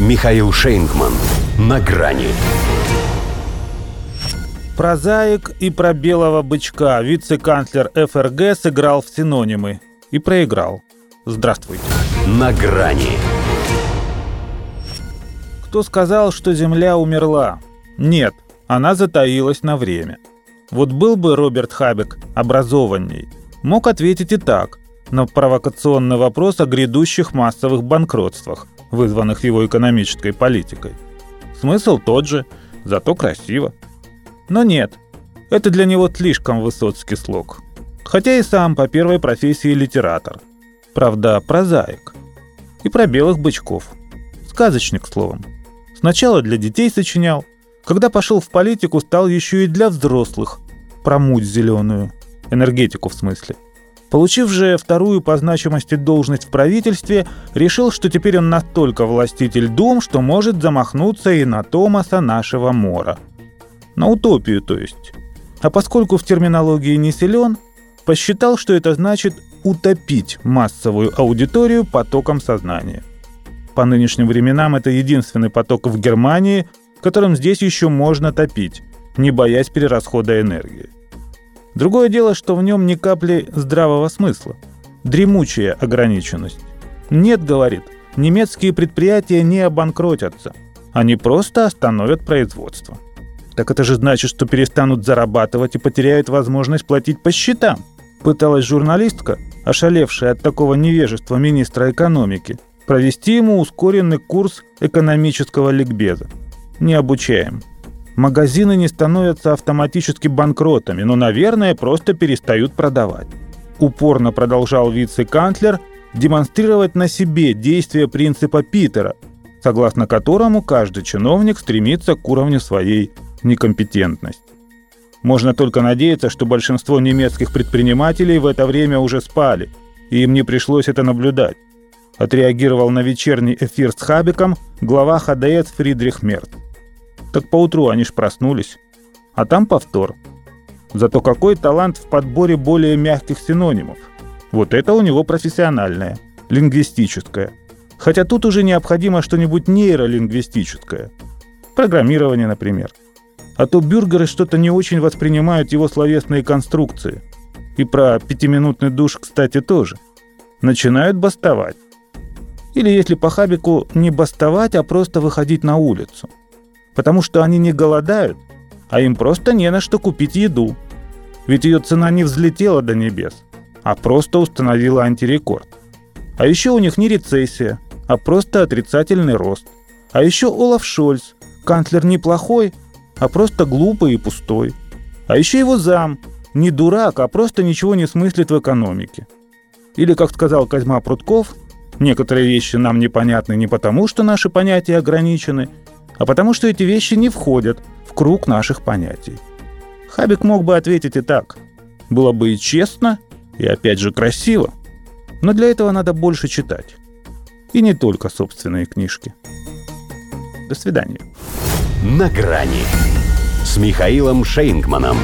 Михаил Шейнгман. На грани. Прозаик и про белого бычка вице-канцлер ФРГ сыграл в синонимы и проиграл. Здравствуйте. На грани. Кто сказал, что Земля умерла? Нет, она затаилась на время. Вот был бы Роберт Хабек образованней, мог ответить и так на провокационный вопрос о грядущих массовых банкротствах, вызванных его экономической политикой. Смысл тот же, зато красиво. Но нет, это для него слишком высоцкий слог. Хотя и сам по первой профессии литератор. Правда, прозаик. И про белых бычков. Сказочник, словом. Сначала для детей сочинял, когда пошел в политику, стал еще и для взрослых. Про муть зеленую. Энергетику в смысле. Получив же вторую по значимости должность в правительстве, решил, что теперь он настолько властитель дум, что может замахнуться и на Томаса нашего Мора. На утопию, то есть. А поскольку в терминологии не силен, посчитал, что это значит утопить массовую аудиторию потоком сознания. По нынешним временам это единственный поток в Германии, которым здесь еще можно топить, не боясь перерасхода энергии. Другое дело, что в нем ни капли здравого смысла. Дремучая ограниченность. Нет, говорит, немецкие предприятия не обанкротятся. Они просто остановят производство. Так это же значит, что перестанут зарабатывать и потеряют возможность платить по счетам. Пыталась журналистка, ошалевшая от такого невежества министра экономики, провести ему ускоренный курс экономического ликбеза. Не обучаем. Магазины не становятся автоматически банкротами, но, наверное, просто перестают продавать. Упорно продолжал вице-канцлер демонстрировать на себе действие принципа Питера, согласно которому каждый чиновник стремится к уровню своей некомпетентности. Можно только надеяться, что большинство немецких предпринимателей в это время уже спали, и им не пришлось это наблюдать. Отреагировал на вечерний эфир с Хабиком глава ХДС Фридрих Мерц. Так поутру они ж проснулись. А там повтор. Зато какой талант в подборе более мягких синонимов. Вот это у него профессиональное, лингвистическое. Хотя тут уже необходимо что-нибудь нейролингвистическое. Программирование, например. А то бюргеры что-то не очень воспринимают его словесные конструкции. И про пятиминутный душ, кстати, тоже. Начинают бастовать. Или если по хабику не бастовать, а просто выходить на улицу – потому что они не голодают, а им просто не на что купить еду. Ведь ее цена не взлетела до небес, а просто установила антирекорд. А еще у них не рецессия, а просто отрицательный рост. А еще Олаф Шольц, канцлер неплохой, а просто глупый и пустой. А еще его зам, не дурак, а просто ничего не смыслит в экономике. Или, как сказал Козьма Прутков, некоторые вещи нам непонятны не потому, что наши понятия ограничены, а потому что эти вещи не входят в круг наших понятий. Хабик мог бы ответить и так. Было бы и честно, и опять же красиво. Но для этого надо больше читать. И не только собственные книжки. До свидания. На грани с Михаилом Шейнгманом.